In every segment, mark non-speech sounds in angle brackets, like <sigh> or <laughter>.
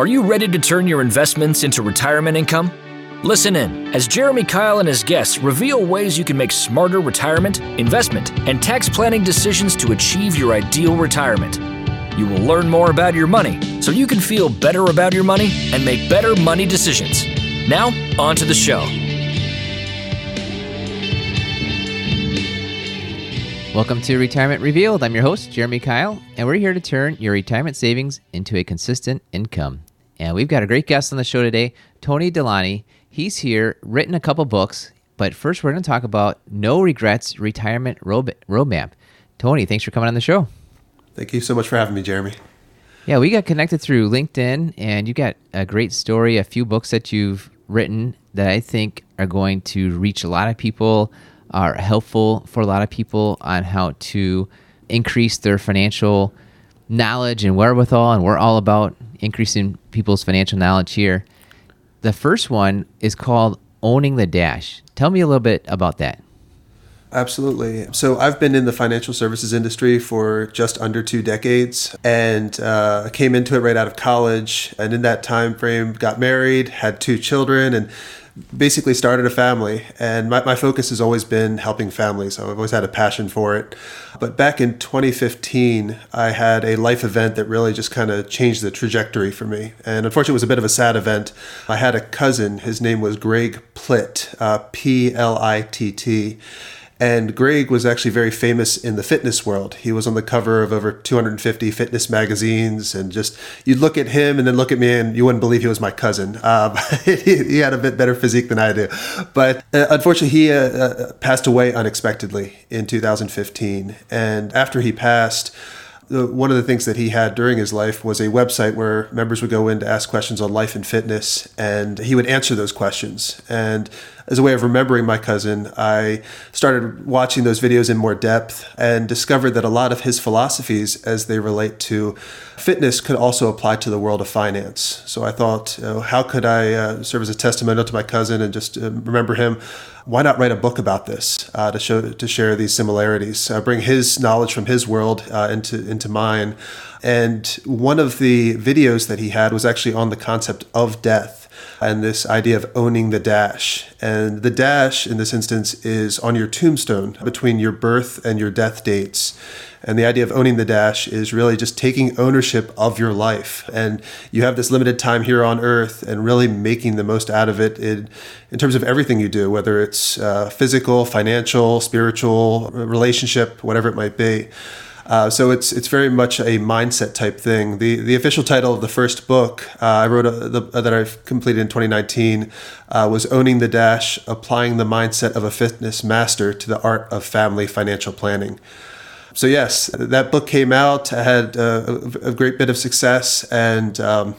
Are you ready to turn your investments into retirement income? Listen in as Jeremy Keil and his guests reveal ways you can make smarter retirement, investment, and tax planning decisions to achieve your ideal retirement. You will learn more about your money so you can feel better about your money and make better money decisions. Now, on to the show. Welcome to Retirement Revealed. I'm your host, Jeremy Keil, and we're here to turn your retirement savings into a consistent income. And we've got a great guest on the show today, Tony Delani. He's here, written a couple books, but first we're going to talk about No Regrets Retirement Roadmap. Tony, thanks for coming on the show. Thank you so much for having me, Jeremy. Yeah, we got connected through LinkedIn, and you got a great story, a few books that you've written that I think are going to reach a lot of people are helpful for a lot of people on how to increase their financial knowledge and wherewithal. And we're all about increasing people's financial knowledge here. The first one is called Owning the Dash. Tell me a little bit about that. Absolutely. So I've been in the financial services industry for just under two decades, and uh, came into it right out of college. And in that time frame, got married, had two children, and basically started a family and my, my focus has always been helping families so i've always had a passion for it but back in 2015 i had a life event that really just kind of changed the trajectory for me and unfortunately it was a bit of a sad event i had a cousin his name was greg plitt uh, p-l-i-t-t and Greg was actually very famous in the fitness world. He was on the cover of over 250 fitness magazines, and just you'd look at him and then look at me, and you wouldn't believe he was my cousin. <laughs> Um, he, he, had a bit better physique than I do, but uh, unfortunately, he uh, uh, passed away unexpectedly in 2015. And after he passed, one of the things that he had during his life was a website where members would go in to ask questions on life and fitness, and he would answer those questions. And as a way of remembering my cousin, I started watching those videos in more depth and discovered that a lot of his philosophies, as they relate to fitness, could also apply to the world of finance. So I thought, you know, how could I uh, serve as a testimonial to my cousin and just uh, remember him? Why not write a book about this uh, to show to share these similarities, uh, bring his knowledge from his world uh, into into mine? And one of the videos that he had was actually on the concept of death and this idea of owning the dash. And the dash in this instance is on your tombstone between your birth and your death dates. And the idea of owning the dash is really just taking ownership of your life. And you have this limited time here on earth and really making the most out of it in, in terms of everything you do, whether it's uh, physical, financial, spiritual, relationship, whatever it might be. Uh, so it's it's very much a mindset type thing. The the official title of the first book uh, I wrote a, the, uh, that I've completed in 2019 uh, was owning the dash, applying the mindset of a fitness master to the art of family financial planning. So yes, that book came out, had a, a great bit of success, and um,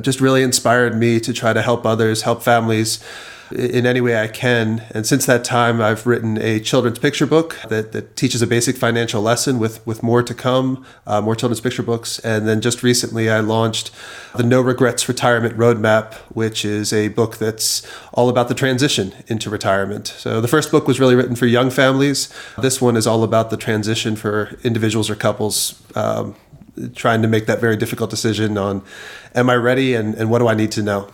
just really inspired me to try to help others, help families in any way I can. And since that time, I've written a children's picture book that, that teaches a basic financial lesson with, with more to come, uh, more children's picture books. And then just recently, I launched the No Regrets Retirement Roadmap, which is a book that's all about the transition into retirement. So the first book was really written for young families. This one is all about the transition for individuals or couples. Um, trying to make that very difficult decision on am I ready and, and what do I need to know?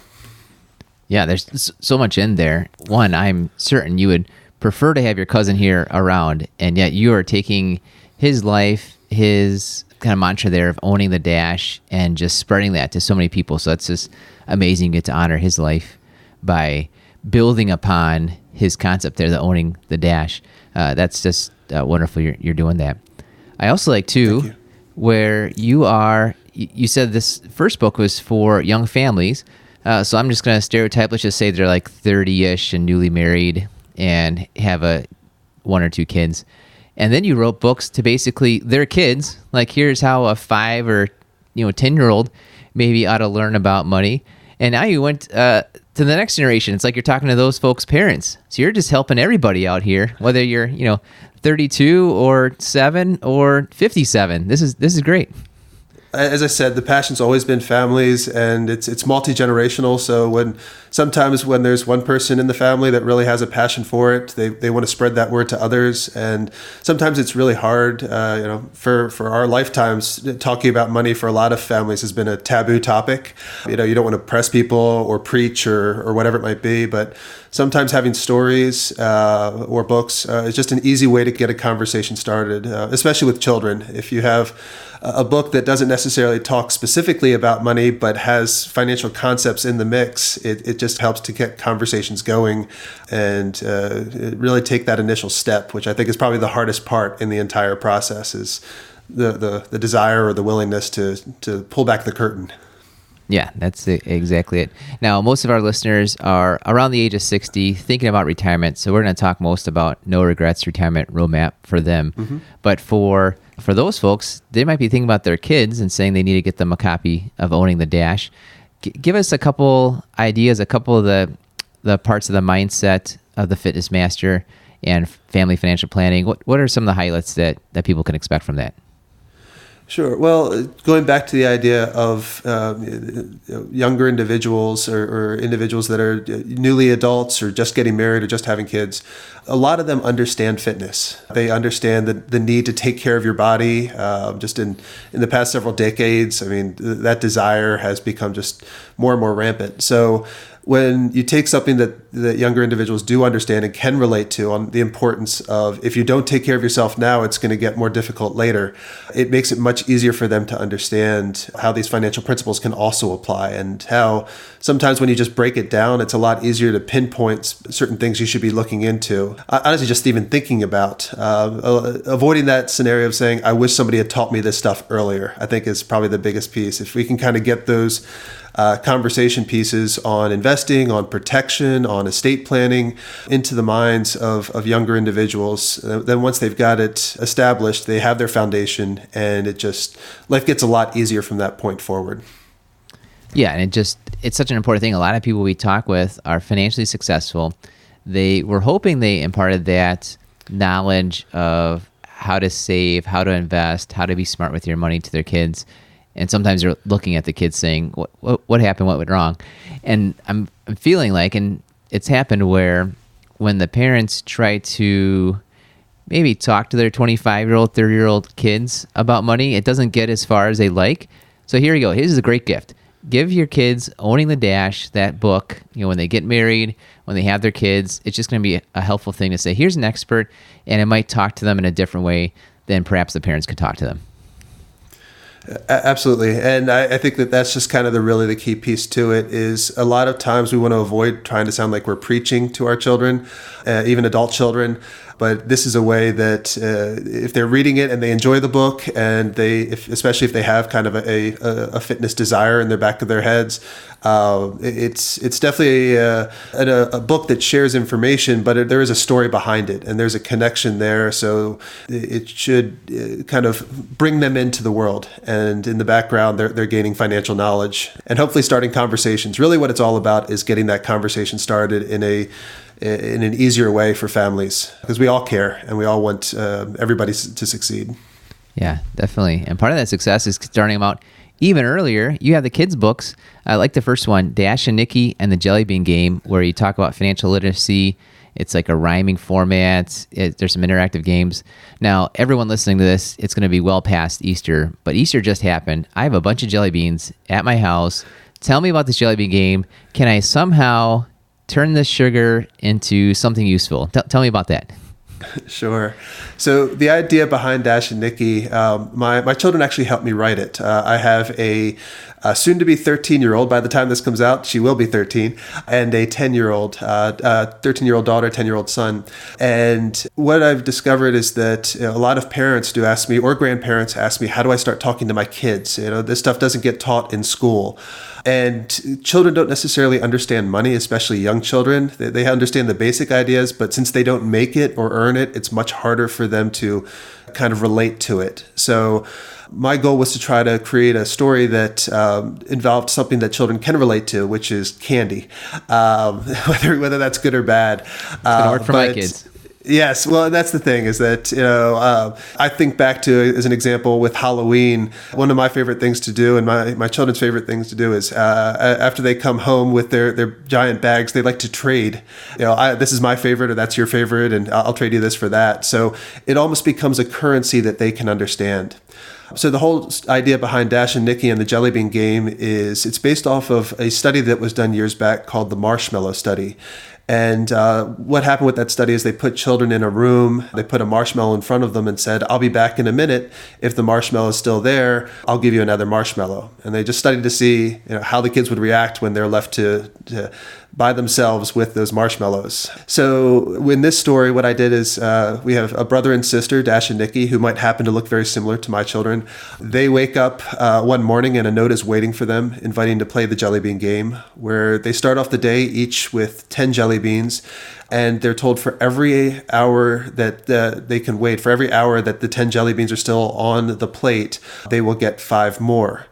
Yeah, there's so much in there. One, I'm certain you would prefer to have your cousin here around, and yet you are taking his life, his kind of mantra there of owning the dash and just spreading that to so many people. So that's just amazing. You get to honor his life by building upon his concept there, the owning the dash. Uh, that's just uh, wonderful. You're, you're doing that. I also like too, you. where you are. You said this first book was for young families uh, so I'm just gonna stereotype. Let's just say they're like 30ish and newly married and have a one or two kids. And then you wrote books to basically their kids. Like here's how a five or you know ten year old maybe ought to learn about money. And now you went uh, to the next generation. It's like you're talking to those folks' parents. So you're just helping everybody out here, whether you're you know 32 or seven or 57. This is this is great. As I said, the passion's always been families, and it's it's multi generational. So when sometimes when there's one person in the family that really has a passion for it, they, they want to spread that word to others, and sometimes it's really hard. Uh, you know, for for our lifetimes, talking about money for a lot of families has been a taboo topic. You know, you don't want to press people or preach or or whatever it might be, but sometimes having stories uh, or books uh, is just an easy way to get a conversation started, uh, especially with children. If you have a book that doesn't necessarily talk specifically about money but has financial concepts in the mix, it, it just helps to get conversations going and uh, really take that initial step, which I think is probably the hardest part in the entire process is the, the, the desire or the willingness to, to pull back the curtain. Yeah, that's exactly it. Now, most of our listeners are around the age of 60 thinking about retirement. So, we're going to talk most about no regrets retirement roadmap for them. Mm-hmm. But for for those folks, they might be thinking about their kids and saying they need to get them a copy of Owning the Dash. G- give us a couple ideas, a couple of the the parts of the mindset of the fitness master and family financial planning. What what are some of the highlights that that people can expect from that? Sure. Well, going back to the idea of um, younger individuals or, or, individuals that are newly adults or just getting married or just having kids, a lot of them understand fitness. They understand the, the need to take care of your body. Uh, just in, in the past several decades, I mean, th- that desire has become just more and more rampant. So when you take something that, that younger individuals do understand and can relate to on the importance of if you don't take care of yourself now, it's going to get more difficult later, it makes it much easier for them to understand how these financial principles can also apply and how sometimes when you just break it down, it's a lot easier to pinpoint certain things you should be looking into. Honestly, just even thinking about uh, avoiding that scenario of saying, I wish somebody had taught me this stuff earlier, I think is probably the biggest piece. If we can kind of get those uh, conversation pieces on investing, on protection, on estate planning into the minds of, of younger individuals. Uh, then once they've got it established, they have their foundation, and it just life gets a lot easier from that point forward. Yeah, and it just it's such an important thing. A lot of people we talk with are financially successful. They were hoping they imparted that knowledge of how to save, how to invest, how to be smart with your money to their kids and sometimes you're looking at the kids saying what what, what happened? What went wrong? And I'm, I'm feeling like and it's happened where when the parents try to maybe talk to their 25 year old 30 year old kids about money it doesn't get as far as they like. So here you go. Here's a great gift. Give your kids owning the dash that book you know when they get married when they have their kids it's just going to be a helpful thing to say here's an expert and it might talk to them in a different way than perhaps the parents could talk to them Absolutely, and I, I, think that that's just kind of the really the key piece to it is a lot of times we want to avoid trying to sound like we're preaching to our children, uh, even adult children. But this is a way that uh, if they're reading it and they enjoy the book, and they, if, especially if they have kind of a, a, a, fitness desire in the back of their heads, uh, it's it's definitely a, a, a, book that shares information, but there is a story behind it, and there's a connection there. So it should uh, kind of bring them into the world, and in the background, they're they're gaining financial knowledge and hopefully starting conversations. Really, what it's all about is getting that conversation started in a in an easier way for families because we all care and we all want uh, everybody to succeed. Yeah, definitely. And part of that success is starting them out even earlier. You have the kids' books. I like the first one, Dash and Nikki and the Jelly Bean Game, where you talk about financial literacy. It's like a rhyming format. It, there's some interactive games. Now, everyone listening to this, it's going to be well past Easter, but Easter just happened. I have a bunch of jelly beans at my house. Tell me about this jelly bean game. Can I somehow turn this sugar into something useful. T- tell me about that. <laughs> Sure. So the idea behind Dash and Nikki, um, my my children actually helped me write it. Uh, I have a, a, soon to be 13 year old. By the time this comes out, she will be 13, and a 10 year old, uh, uh, 13 year old daughter, 10 year old son. And what I've discovered is that you know, a lot of parents do ask me, or grandparents ask me, how do I start talking to my kids? You know, this stuff doesn't get taught in school. And children don't necessarily understand money, especially young children. They, they understand the basic ideas, but since they don't make it or earn it, it's much harder for them to kind of relate to it. So, my goal was to try to create a story that um, involved something that children can relate to, which is candy, um, <laughs> whether whether that's good or bad. It's uh, for my kids. Yes, well, that's the thing is that you know uh, I think back to as an example with Halloween. One of my favorite things to do, and my, my children's favorite things to do, is uh, after they come home with their, their giant bags, they like to trade. You know, I, this is my favorite, or that's your favorite, and I'll trade you this for that. So it almost becomes a currency that they can understand. So the whole idea behind Dash and Nikki and the Jelly Bean game is it's based off of a study that was done years back called the Marshmallow Study. And uh, what happened with that study is they put children in a room, they put a marshmallow in front of them and said, I'll be back in a minute. If the marshmallow is still there, I'll give you another marshmallow. And they just studied to see you know, how the kids would react when they're left to, to by themselves with those marshmallows. So in this story, what I did is uh, we have a brother and sister, Dash and Nikki, who might happen to look very similar to my children. They wake up uh, one morning and a note is waiting for them, inviting to play the jelly bean game, where they start off the day each with 10 jelly beans. And they're told for every hour that uh, they can wait, for every hour that the 10 jelly beans are still on the plate, they will get five more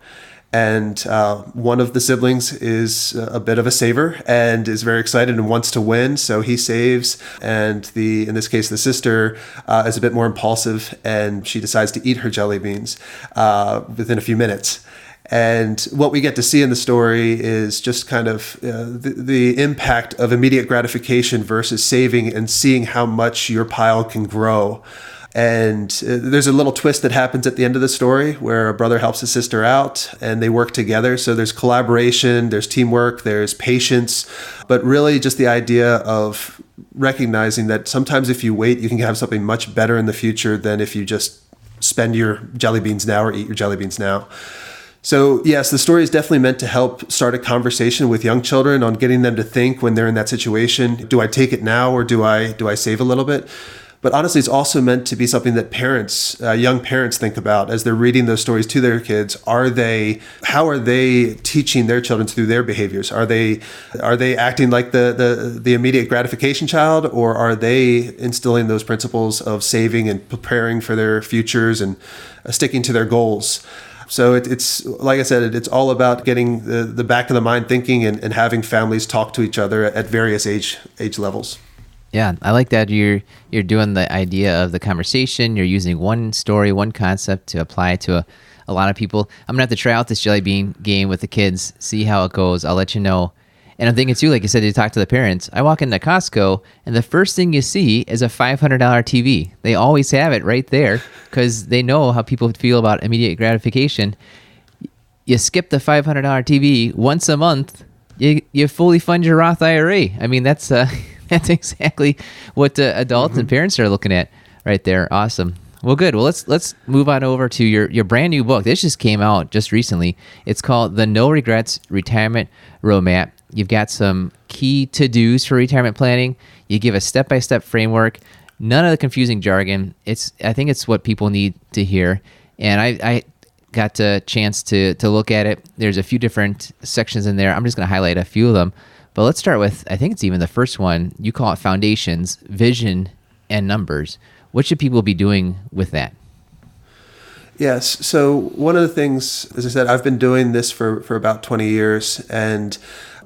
and uh, one of the siblings is a bit of a saver and is very excited and wants to win. So he saves and the in this case the sister uh, is a bit more impulsive and she decides to eat her jelly beans uh, within a few minutes. And what we get to see in the story is just kind of uh, the, the, impact of immediate gratification versus saving and seeing how much your pile can grow and uh, there's a little twist that happens at the end of the story where a brother helps his sister out and they work together. So there's collaboration, there's teamwork, there's patience, but really just the idea of recognizing that sometimes if you wait, you can have something much better in the future than if you just spend your jelly beans now or eat your jelly beans now. So, yes, the story is definitely meant to help start a conversation with young children on getting them to think when they're in that situation, do I take it now or do I do I save a little bit? But honestly, it's also meant to be something that parents, uh, young parents, think about as they're reading those stories to their kids. Are they? How are they teaching their children through their behaviors? Are they? Are they acting like the the, the immediate gratification child, or are they instilling those principles of saving and preparing for their futures and uh, sticking to their goals? So it, it's like I said, it, it's all about getting the, the back of the mind thinking and, and having families talk to each other at various age age levels. Yeah, I like that you're you're doing the idea of the conversation. You're using one story, one concept to apply to a, a lot of people. I'm gonna have to try out this jelly bean game with the kids, see how it goes. I'll let you know. And I'm thinking too, like you said, you talk to the parents. I walk into Costco, and the first thing you see is a $500 TV. They always have it right there because they know how people feel about immediate gratification. You skip the $500 TV once a month, you you fully fund your Roth IRA. I mean, that's uh, <laughs> <laughs> that's exactly what uh, adults mm-hmm. and parents are looking at right there. Awesome. Well, good. Well, let's let's move on over to your your brand new book. This just came out just recently. It's called The No Regrets Retirement Roadmap. You've got some key to dos for retirement planning. You give a step by step framework. None of the confusing jargon. It's I think it's what people need to hear. And I, I got a chance to to look at it. There's a few different sections in there. I'm just going to highlight a few of them. But let's start with I think it's even the first one. You call it foundations, vision, and numbers. What should people be doing with that? Yes. So one of the things, as I said, I've been doing this for, for about 20 years. And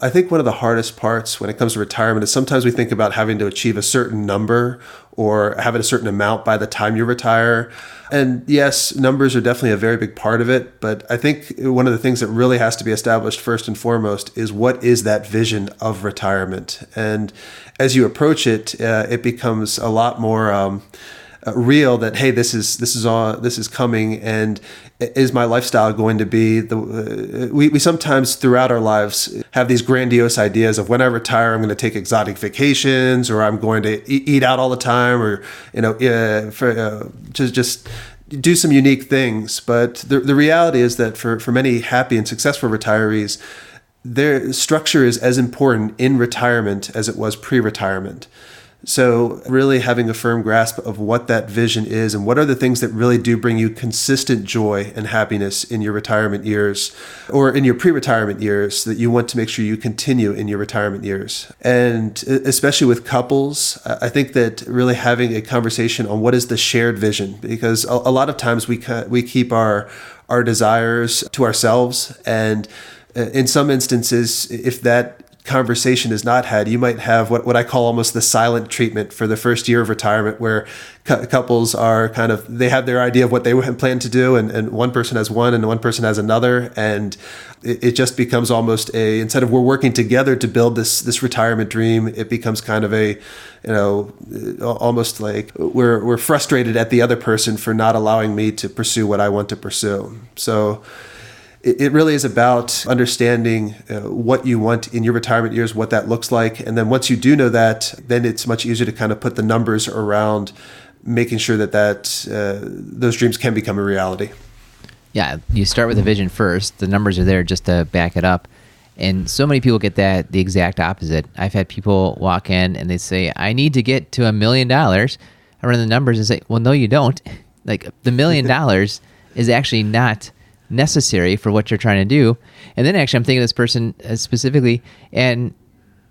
I think one of the hardest parts when it comes to retirement is sometimes we think about having to achieve a certain number or having a certain amount by the time you retire. And yes, numbers are definitely a very big part of it. But I think one of the things that really has to be established first and foremost is what is that vision of retirement? And as you approach it, uh, it becomes a lot more. Um, uh, real that hey this is this is all this is coming and is my lifestyle going to be? The uh, we, we sometimes throughout our lives have these grandiose ideas of when i retire i'm going to take exotic vacations or i'm going to eat out all the time or you know uh, for uh, just just do some unique things. But the, the reality is that for, for many happy and successful retirees their structure is as important in retirement as it was pre-retirement so, really having a firm grasp of what that vision is and what are the things that really do bring you consistent joy and happiness in your retirement years or in your pre retirement years that you want to make sure you continue in your retirement years. And especially with couples, I think that really having a conversation on what is the shared vision, because a, lot of times we, we keep our, our desires to ourselves. And uh, in some instances, if that conversation is not had, you might have what, what I call almost the silent treatment for the first year of retirement, where cu- couples are kind of, they have their idea of what they plan to do, and, and one person has one and one person has another. And it, it just becomes almost a, instead of we're working together to build this, this retirement dream, it becomes kind of a, you know, almost like we're, we're frustrated at the other person for not allowing me to pursue what I want to pursue. So, it really is about understanding uh, what you want in your retirement years, what that looks like. And then once you do know that, then it's much easier to kind of put the numbers around making sure that, that uh, those dreams can become a reality. Yeah, you start with a vision first. The numbers are there just to back it up. And so many people get that the exact opposite. I've had people walk in and they say, I need to get to a million dollars. I run the numbers and say, Well, no, you don't. <laughs> Like the million <laughs> dollars is actually not necessary for what you're trying to do. And then actually, I'm thinking of this person uh, specifically, and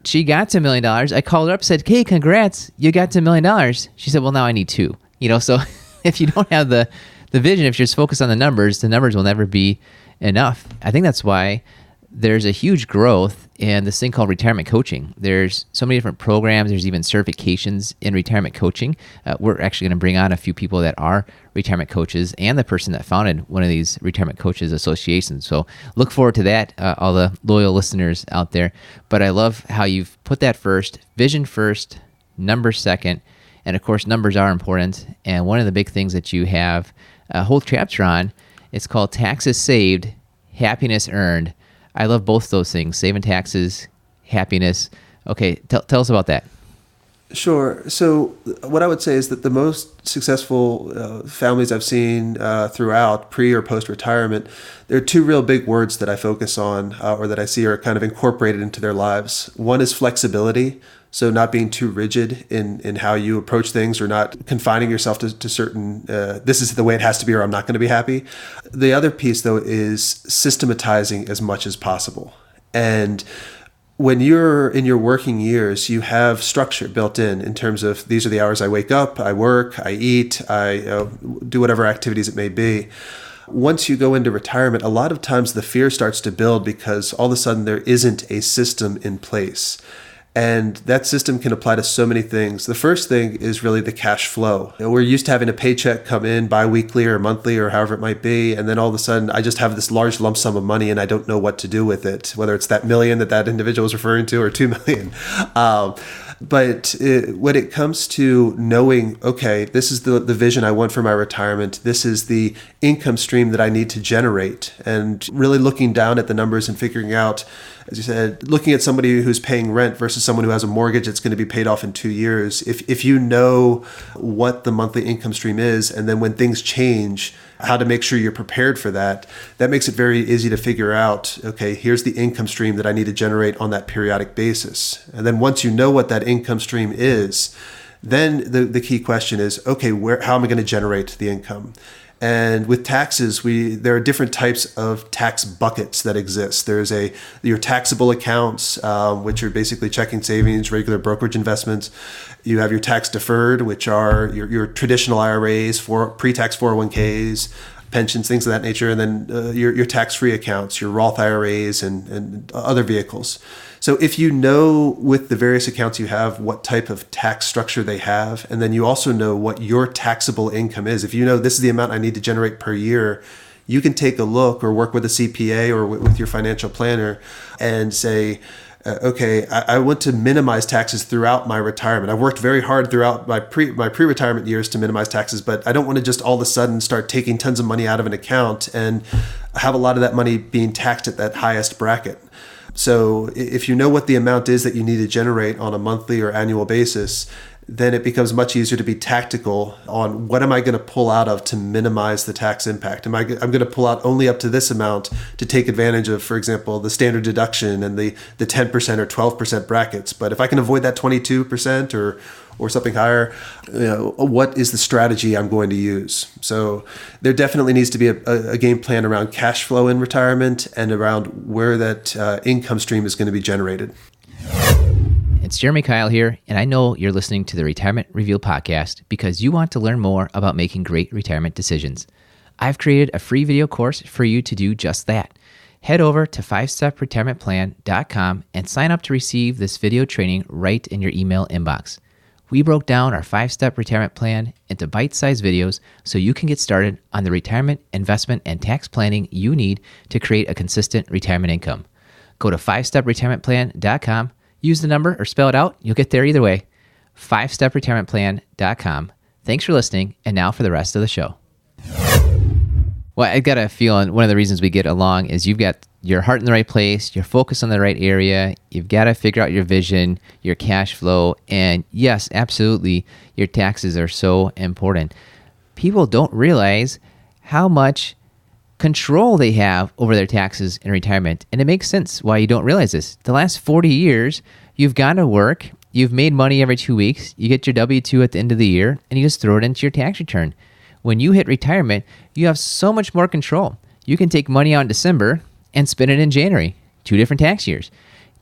she got to a million dollars. I called her up, said, "Hey, congrats, you got to a million dollars." She said, "Well, now I need two. You know, so <laughs> if you don't have the the vision, if you're just focused on the numbers, the numbers will never be enough. I think that's why there's a huge growth in this thing called retirement coaching. There's so many different programs. There's even certifications in retirement coaching. Uh, we're actually going to bring on a few people that are retirement coaches and the person that founded one of these retirement coaches associations. So look forward to that, uh, all the loyal listeners out there. But I love how you've put that first, vision first, number second, and of course numbers are important. And one of the big things that you have a whole chapter on, it's called taxes saved, happiness earned I love both those things saving taxes, happiness. Okay, tell, tell us about that. Sure. So, what I would say is that the most successful uh, families I've seen uh, throughout pre or post retirement, there are two real big words that I focus on uh, or that I see are kind of incorporated into their lives. One is flexibility. So, not being too rigid in, in how you approach things or not confining yourself to, to certain, uh, this is the way it has to be or I'm not going to be happy. The other piece, though, is systematizing as much as possible. And when you're in your working years, you have structure built in in terms of these are the hours I wake up, I work, I eat, I uh, do whatever activities it may be. Once you go into retirement, a lot of times the fear starts to build because all of a sudden there isn't a system in place. And that system can apply to so many things. The first thing is really the cash flow. You know, we're used to having a paycheck come in biweekly or monthly or however it might be. And then all of a sudden, I just have this large lump sum of money and I don't know what to do with it, whether it's that million that that individual is referring to or two million. <laughs> Um, but it, when it comes to knowing, okay, this is the, the vision I want for my retirement, this is the income stream that I need to generate, and really looking down at the numbers and figuring out, as you said, looking at somebody who's paying rent versus someone who has a mortgage that's going to be paid off in two years. If, if you know what the monthly income stream is, and then when things change, how to make sure you're prepared for that, that makes it very easy to figure out okay, here's the income stream that I need to generate on that periodic basis. And then once you know what that income stream is, then the, the key question is okay, where, how am I going to generate the income? And with taxes, we there are different types of tax buckets that exist. There's a your taxable accounts, um, which are basically checking savings, regular brokerage investments. You have your tax deferred, which are your, your traditional IRAs, for pre-tax 401ks, pensions, things of that nature, and then uh, your, your tax-free accounts, your Roth IRAs, and, and other vehicles. So if you know with the various accounts you have what type of tax structure they have, and then you also know what your taxable income is, if you know this is the amount I need to generate per year, you can take a look or work with a CPA or with your financial planner and say, uh, okay, I, I, want to minimize taxes throughout my retirement. I've worked very hard throughout my pre my pre retirement years to minimize taxes, but I don't want to just all of a sudden start taking tons of money out of an account and have a lot of that money being taxed at that highest bracket. So if you know what the amount is that you need to generate on a monthly or annual basis, then it becomes much easier to be tactical on what am I going to pull out of to minimize the tax impact. Am I I'm going to pull out only up to this amount to take advantage of, for example, the standard deduction and the the 10% or 12% brackets. But if I can avoid that 22% or or something higher, you know, what is the strategy I'm going to use? So there definitely needs to be a, a game plan around cash flow in retirement and around where that uh, income stream is going to be generated. It's Jeremy Keil here, and I know you're listening to the Retirement Reveal podcast because you want to learn more about making great retirement decisions. I've created a free video course for you to do just that. head over to 5stepretirementplan.com and sign up to receive this video training right in your email inbox. We broke down our five step retirement plan into bite sized videos so you can get started on the retirement, investment, and tax planning you need to create a consistent retirement income. Go to 5stepretirementplan.com, use the number or spell it out. You'll get there either way. 5stepretirementplan.com. Thanks for listening, and now for the rest of the show. Well, I got a feeling one of the reasons we get along is you've got your heart in the right place, you're focused on the right area, you've got to figure out your vision, your cash flow, and yes, absolutely, your taxes are so important. People don't realize how much control they have over their taxes in retirement, and it makes sense why you don't realize this. The last 40 years, you've gone to work, you've made money every two weeks, you get your W 2 at the end of the year, and you just throw it into your tax return. When you hit retirement, you have so much more control. You can take money out in December and spend it in January, two different tax years.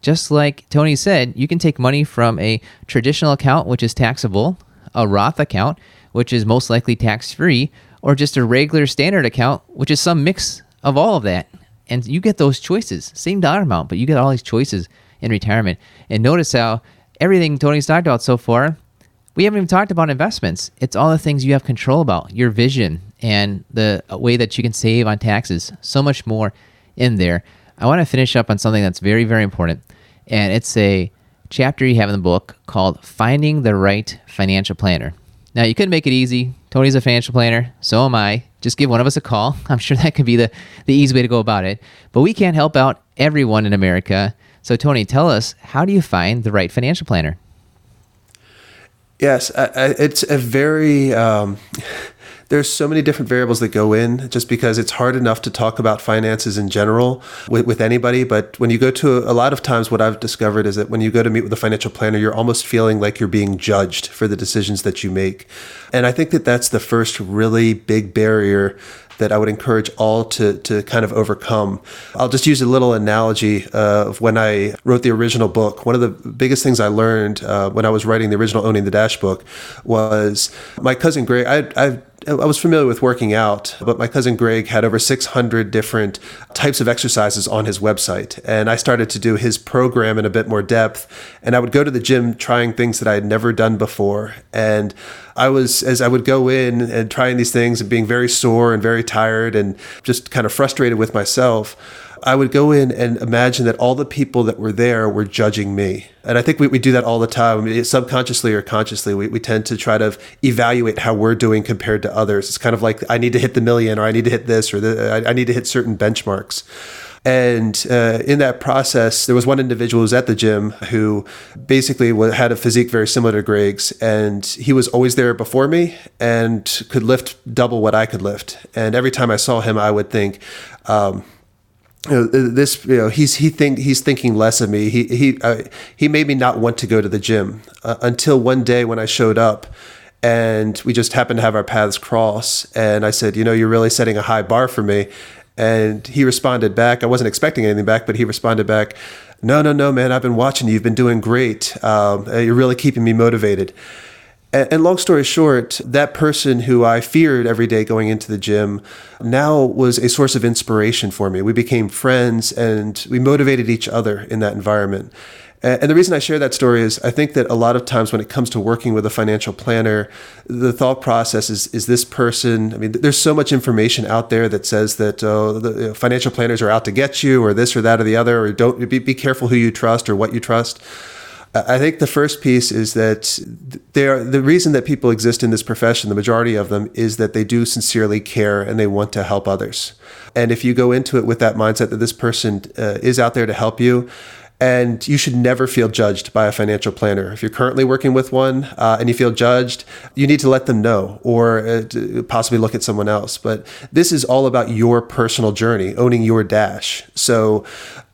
Just like Tony said, you can take money from a traditional account, which is taxable, a Roth account, which is most likely tax free, or just a regular standard account, which is some mix of all of that. And you get those choices, same dollar amount, but you get all these choices in retirement. And notice how everything Tony's talked about so far we haven't even talked about investments. It's all the things you have control about, your vision and the way that you can save on taxes. So much more in there. I want to finish up on something that's very, very important. And it's a chapter you have in the book called Finding the Right Financial Planner. Now, you could make it easy. Tony's a financial planner, so am I. Just give one of us a call. <laughs> I'm sure that could be the, the easy way to go about it. But we can't help out everyone in America. So, Tony, tell us how do you find the right financial planner? Yes, I, I, it's a very. Um, there's so many different variables that go in just because it's hard enough to talk about finances in general with, with anybody. But when you go to a, a lot of times, what I've discovered is that when you go to meet with a financial planner, you're almost feeling like you're being judged for the decisions that you make. And I think that that's the first really big barrier that I would encourage all to, to kind of overcome. I'll just use a little analogy of when I wrote the original book. One of the biggest things I learned uh, when I was writing the original Owning the Dash book was my cousin Greg. I, I I was familiar with working out, but my cousin Greg had over 600 different types of exercises on his website. And I started to do his program in a bit more depth. And I would go to the gym trying things that I had never done before. And I was, as I would go in and trying these things and being very sore and very tired and just kind of frustrated with myself, I would go in and imagine that all the people that were there were judging me. And I think we, we do that all the time. I mean, subconsciously or consciously, we, we tend to try to evaluate how we're doing compared to others. It's kind of like, I need to hit the million or I need to hit this or the, I, I need to hit certain benchmarks. And uh, in that process, there was one individual who was at the gym who basically had a physique very similar to Greg's. And he was always there before me and could lift double what I could lift. And every time I saw him, I would think, um, you know, this you know he's he think he's thinking less of me. He he uh, he made me not want to go to the gym uh, until one day when I showed up, and we just happened to have our paths cross. And I said, you know, you're really setting a high bar for me. And he responded back. I wasn't expecting anything back, but he responded back, no, no, no, man. I've been watching you. You've been doing great. Um, you're really keeping me motivated. And long story short, that person who I feared every day going into the gym now was a source of inspiration for me. We became friends and we motivated each other in that environment. And the reason I share that story is I think that a lot of times when it comes to working with a financial planner, the thought process is is this person, I mean, there's so much information out there that says that oh, the financial planners are out to get you or this or that or the other, or don't be, be careful who you trust or what you trust. I think the first piece is that they are, the reason that people exist in this profession, the majority of them, is that they do sincerely care and they want to help others. And if you go into it with that mindset that this person uh, is out there to help you, and you should never feel judged by a financial planner. If you're currently working with one uh, and you feel judged, you need to let them know or uh, possibly look at someone else. But this is all about your personal journey, owning your dash. So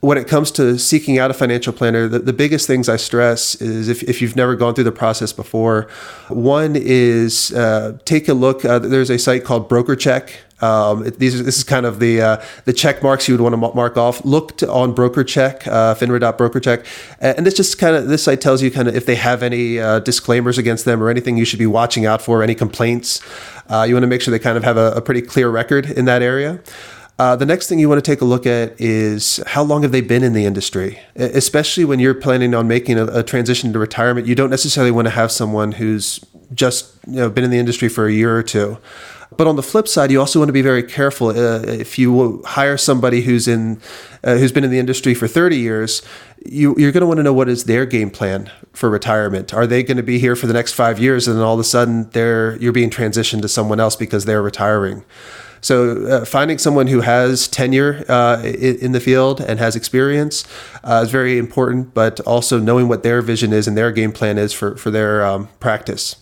when it comes to seeking out a financial planner, the, the biggest things I stress is if, if you've never gone through the process before, one is uh, take a look. Uh, there's a site called BrokerCheck. Um, it, these this is kind of the uh, the check marks you would want to mark off. Look on BrokerCheck, uh, FINRA.BrokerCheck, and this just kind of this site tells you kind of if they have any uh, disclaimers against them or anything you should be watching out for, any complaints. Uh, you want to make sure they kind of have a, a pretty clear record in that area. Uh, the next thing you want to take a look at is how long have they been in the industry? Especially when you're planning on making a, a transition to retirement, you don't necessarily want to have someone who's just you know, been in the industry for a year or two. But on the flip side, you also want to be very careful. Uh, if you hire somebody who's in, uh, who's been in the industry for 30 years, you, are going to want to know what is their game plan for retirement. Are they going to be here for the next five years, and then all of a sudden they're you're being transitioned to someone else because they're retiring? So uh, finding someone who has tenure uh, in the field and has experience uh, is very important, but also knowing what their vision is and their game plan is for, for their um, practice.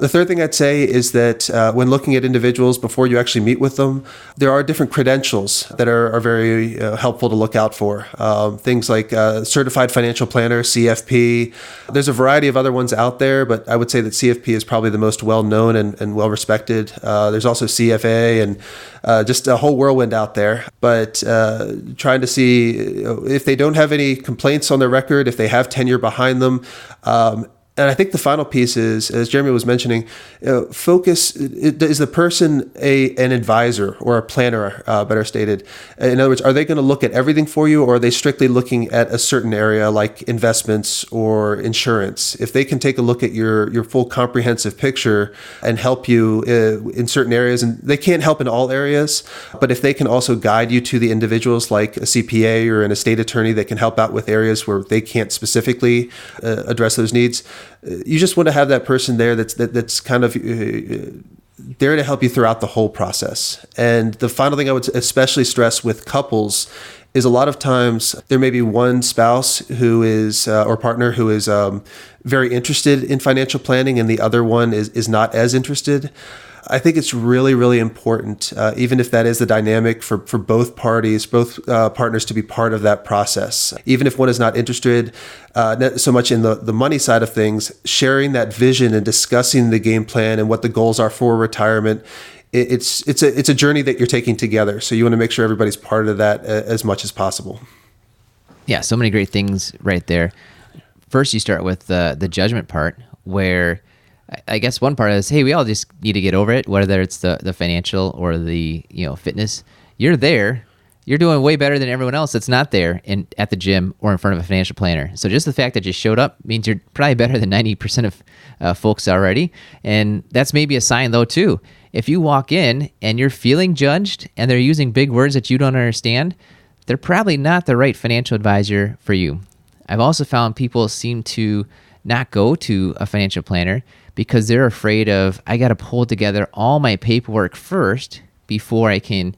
The third thing I'd say is that uh, when looking at individuals before you actually meet with them, there are different credentials that are, are very uh, helpful to look out for. Um, things like uh, Certified Financial Planner, CFP. There's a variety of other ones out there, but I would say that CFP is probably the most well known and, and well respected. Uh, there's also CFA and uh, just a whole whirlwind out there. But uh, trying to see if they don't have any complaints on their record, if they have tenure behind them, um, and I think the final piece is, as Jeremy was mentioning, uh, focus is the person a an advisor or a planner, uh, better stated. In other words, are they going to look at everything for you, or are they strictly looking at a certain area like investments or insurance? If they can take a look at your your full comprehensive picture and help you uh, in certain areas, and they can't help in all areas, but if they can also guide you to the individuals like a CPA or an estate attorney that can help out with areas where they can't specifically uh, address those needs you just want to have that person there that's that, that's kind of uh, there to help you throughout the whole process. And the final thing I would especially stress with couples is a lot of times there may be one spouse who is uh, or partner who is um, very interested in financial planning and the other one is, is not as interested I think it's really, really important, uh, even if that is the dynamic for, for both parties, both uh, partners to be part of that process. Even if one is not interested uh, so much in the, the money side of things, sharing that vision and discussing the game plan and what the goals are for retirement. it's it's a it's a journey that you're taking together, so you want to make sure everybody's part of that uh, as much as possible. Yeah, so many great things right there. First, you start with the the judgment part, where I guess one part is, hey, we all just need to get over it, whether it's the, the financial or the you know fitness. You're there. You're doing way better than everyone else that's not there in at the gym or in front of a financial planner. So just the fact that you showed up means you're probably better than 90% of uh, folks already. And that's maybe a sign though too. If you walk in and you're feeling judged and they're using big words that you don't understand, they're probably not the right financial advisor for you. I've also found people seem to not go to a financial planner because they're afraid of I got to pull together all my paperwork first before I can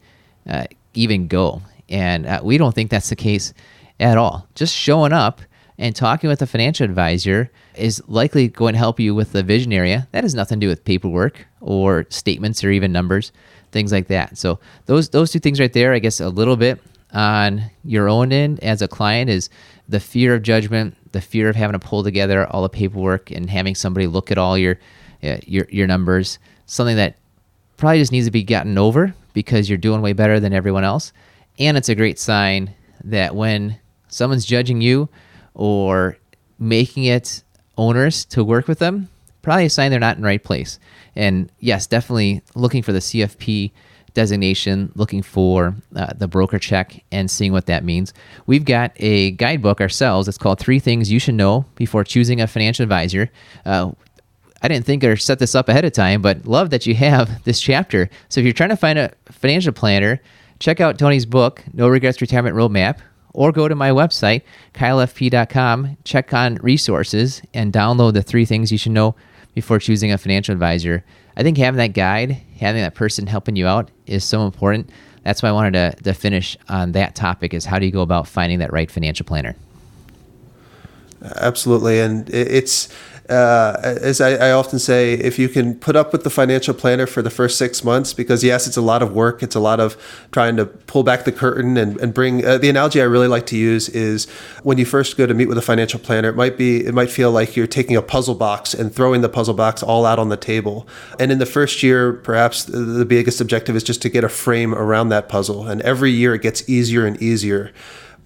uh, even go. And uh, we don't think that's the case at all. Just showing up and talking with a financial advisor is likely going to help you with the vision area. That has nothing to do with paperwork or statements or even numbers, things like that. So those those two things right there, I guess a little bit on your own end as a client is the fear of judgment, the fear of having to pull together all the paperwork and having somebody look at all your uh, your your numbers. Something that probably just needs to be gotten over because you're doing way better than everyone else. And it's a great sign that when someone's judging you or making it onerous to work with them, probably a sign they're not in the right place. And yes, definitely looking for the CFP designation, looking for uh, the broker check, and seeing what that means. We've got a guidebook ourselves. It's called Three Things You Should Know Before Choosing a Financial Advisor. Uh, I didn't think or set this up ahead of time, but love that you have <laughs> this chapter. So if you're trying to find a financial planner, check out Tony's book, No Regrets Retirement Roadmap, or go to my website, keilfp.com, check on resources, and download the three things you should know before choosing a financial advisor. I think having that guide, having that person helping you out is so important. That's why I wanted to, to finish on that topic is how do you go about finding that right financial planner? Absolutely. And it's uh, as I, I, often say, if you can put up with the financial planner for the first six months, because yes, it's a lot of work, it's a lot of trying to pull back the curtain and, and bring. Uh, the analogy I really like to use is when you first go to meet with a financial planner, it might be it might feel like you're taking a puzzle box and throwing the puzzle box all out on the table. And in the first year, perhaps the biggest objective is just to get a frame around that puzzle. And every year it gets easier and easier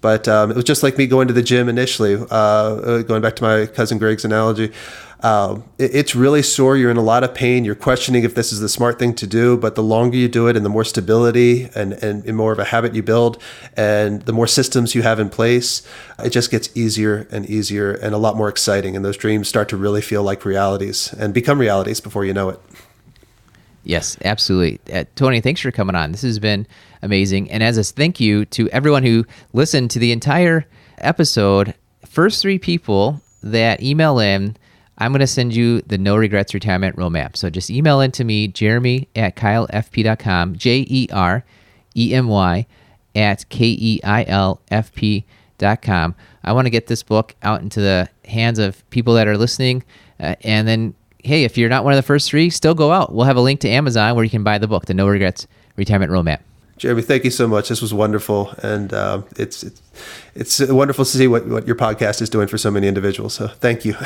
But um, it was just like me going to the gym initially, uh, going back to my cousin Greg's analogy. Um, it, it's really sore. You're in a lot of pain. You're questioning if this is the smart thing to do. But the longer you do it and the more stability and, and, and more of a habit you build and the more systems you have in place, it just gets easier and easier and a lot more exciting. And those dreams start to really feel like realities and become realities before you know it. Yes, absolutely. Uh, Tony, thanks for coming on. This has been amazing. And as a thank you to everyone who listened to the entire episode, first three people that email in, I'm going to send you the No Regrets Retirement Roadmap. So just email in to me, jeremy at keilfp.com, J E R E M Y at K E I L F P.com. I want to get this book out into the hands of people that are listening. Uh, and then, hey, if you're not one of the first three, still go out. We'll have a link to Amazon where you can buy the book, The No Regrets Retirement Roadmap. Jeremy, thank you so much. This was wonderful, and uh, it's, it's it's wonderful to see what, what your podcast is doing for so many individuals. So thank you. <laughs>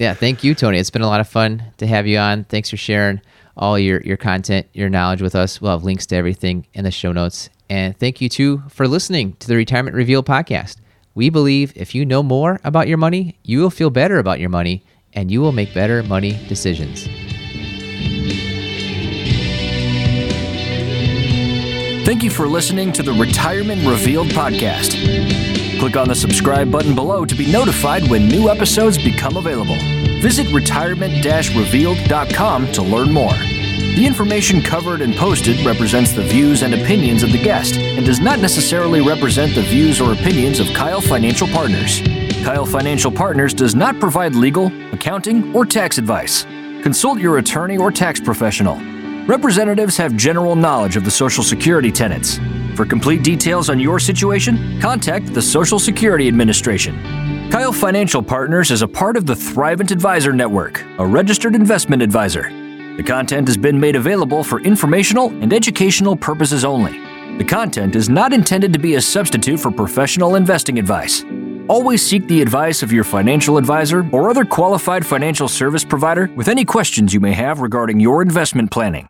Yeah, thank you, Tony. It's been a lot of fun to have you on. Thanks for sharing all your, your content, your knowledge with us. We'll have links to everything in the show notes. And thank you, too, for listening to the Retirement Reveal podcast. We believe if you know more about your money, you will feel better about your money and you will make better money decisions. Thank you for listening to the Retirement Revealed podcast. Click on the subscribe button below to be notified when new episodes become available. Visit retirementrevealed.com to learn more. The information covered and posted represents the views and opinions of the guest and does not necessarily represent the views or opinions of Keil Financial Partners. Keil Financial Partners does not provide legal, accounting, or tax advice. Consult your attorney or tax professional. Representatives have general knowledge of the Social Security tenets. For complete details on your situation, contact the Social Security Administration. Keil Financial Partners is a part of the Thrivent Advisor Network, a registered investment advisor. The content has been made available for informational and educational purposes only. The content is not intended to be a substitute for professional investing advice. Always seek the advice of your financial advisor or other qualified financial service provider with any questions you may have regarding your investment planning.